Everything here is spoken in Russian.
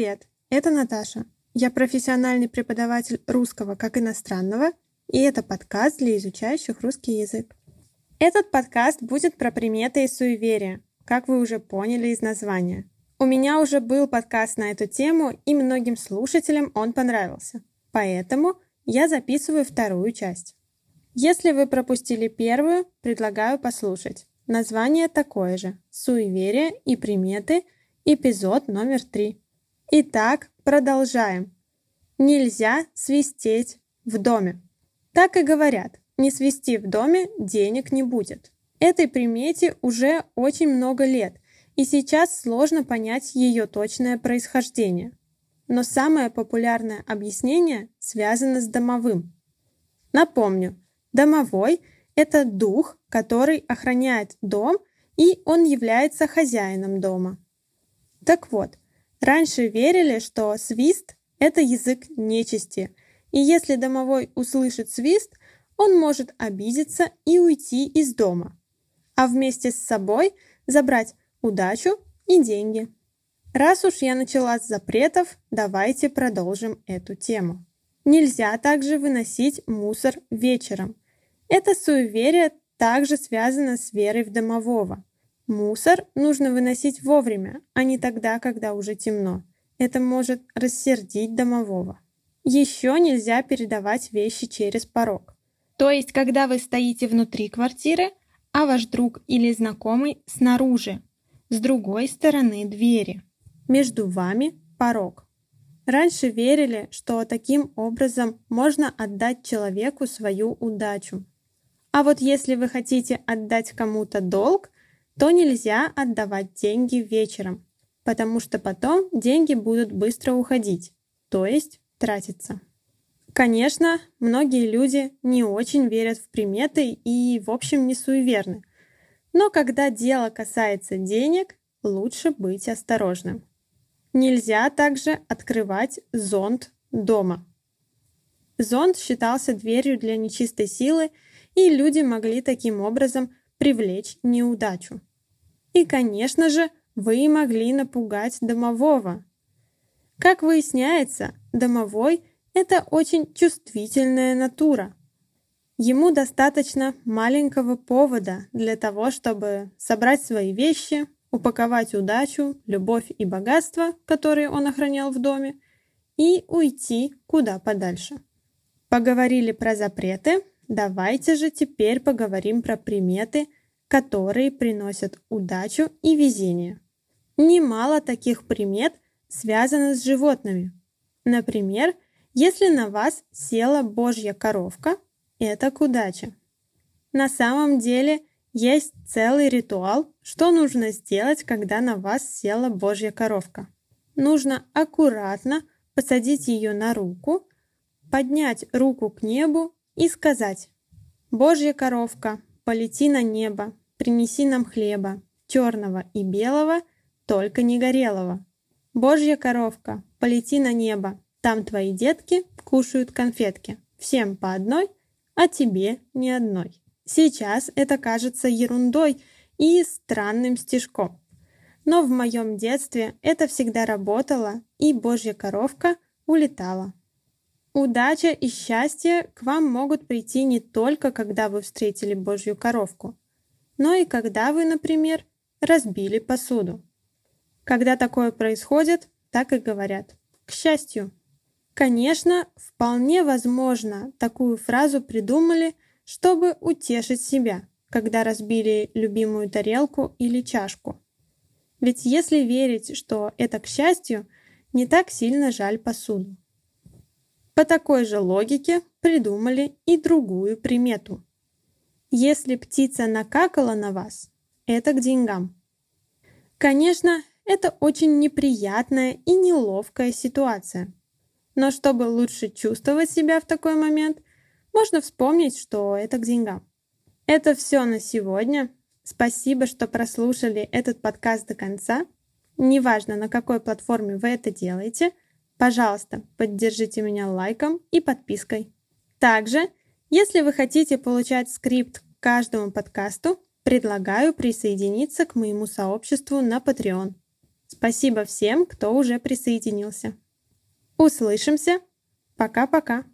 Привет, это Наташа. Я профессиональный преподаватель русского как иностранного, и это подкаст для изучающих русский язык. Этот подкаст будет про приметы и суеверия, как вы уже поняли из названия. У меня уже был подкаст на эту тему, и многим слушателям он понравился. Поэтому я записываю вторую часть. Если вы пропустили первую, предлагаю послушать. Название такое же «Суеверия и приметы», эпизод номер три. Итак, продолжаем. Нельзя свистеть в доме. Так и говорят, не свисти в доме, денег не будет. Этой примете уже очень много лет, и сейчас сложно понять ее точное происхождение. Но самое популярное объяснение связано с домовым. Напомню, домовой – это дух, который охраняет дом, и он является хозяином дома. Так вот, раньше верили, что свист – это язык нечисти, и если домовой услышит свист, он может обидеться и уйти из дома, а вместе с собой забрать удачу и деньги. Раз уж я начала с запретов, давайте продолжим эту тему. Нельзя также выносить мусор вечером. Это суеверие также связано с верой в домового. Мусор нужно выносить вовремя, а не тогда, когда уже темно. Это может рассердить домового. Еще нельзя передавать вещи через порог. То есть, когда вы стоите внутри квартиры, а ваш друг или знакомый снаружи, с другой стороны двери. Между вами порог. Раньше верили, что таким образом можно отдать человеку свою удачу. А вот если вы хотите отдать кому-то долг, то нельзя отдавать деньги вечером, потому что потом деньги будут быстро уходить, то есть тратиться. Конечно, многие люди не очень верят в приметы и, в общем, не суеверны. Но когда дело касается денег, лучше быть осторожным. Нельзя также открывать зонт дома. Зонт считался дверью для нечистой силы и люди могли таким образом привлечь неудачу. И, конечно же, вы могли напугать домового. Как выясняется, домовой – это очень чувствительная натура. Ему достаточно маленького повода для того, чтобы собрать свои вещи, упаковать удачу, любовь и богатство, которые он охранял в доме, и уйти куда подальше. Поговорили про запреты, Давайте же теперь поговорим про приметы, которые приносят удачу и везение. Немало таких примет связано с животными. Например, если на вас села божья коровка, это к удаче. На самом деле есть целый ритуал, что нужно сделать, когда на вас села божья коровка. Нужно аккуратно посадить ее на руку, поднять руку к небу и сказать «Божья коровка, полети на небо, принеси нам хлеба, черного и белого, только не горелого. Божья коровка, полети на небо, там твои детки кушают конфетки, всем по одной, а тебе ни одной». Сейчас это кажется ерундой и странным стишком. Но в моем детстве это всегда работало, и Божья коровка улетала. Удача и счастье к вам могут прийти не только, когда вы встретили Божью коровку, но и когда вы, например, разбили посуду. Когда такое происходит, так и говорят. К счастью. Конечно, вполне возможно, такую фразу придумали, чтобы утешить себя, когда разбили любимую тарелку или чашку. Ведь если верить, что это к счастью, не так сильно жаль посуду. По такой же логике придумали и другую примету. Если птица накакала на вас, это к деньгам. Конечно, это очень неприятная и неловкая ситуация. Но чтобы лучше чувствовать себя в такой момент, можно вспомнить, что это к деньгам. Это все на сегодня. Спасибо, что прослушали этот подкаст до конца. Неважно, на какой платформе вы это делаете – Пожалуйста, поддержите меня лайком и подпиской. Также, если вы хотите получать скрипт к каждому подкасту, предлагаю присоединиться к моему сообществу на Patreon. Спасибо всем, кто уже присоединился. Услышимся. Пока-пока.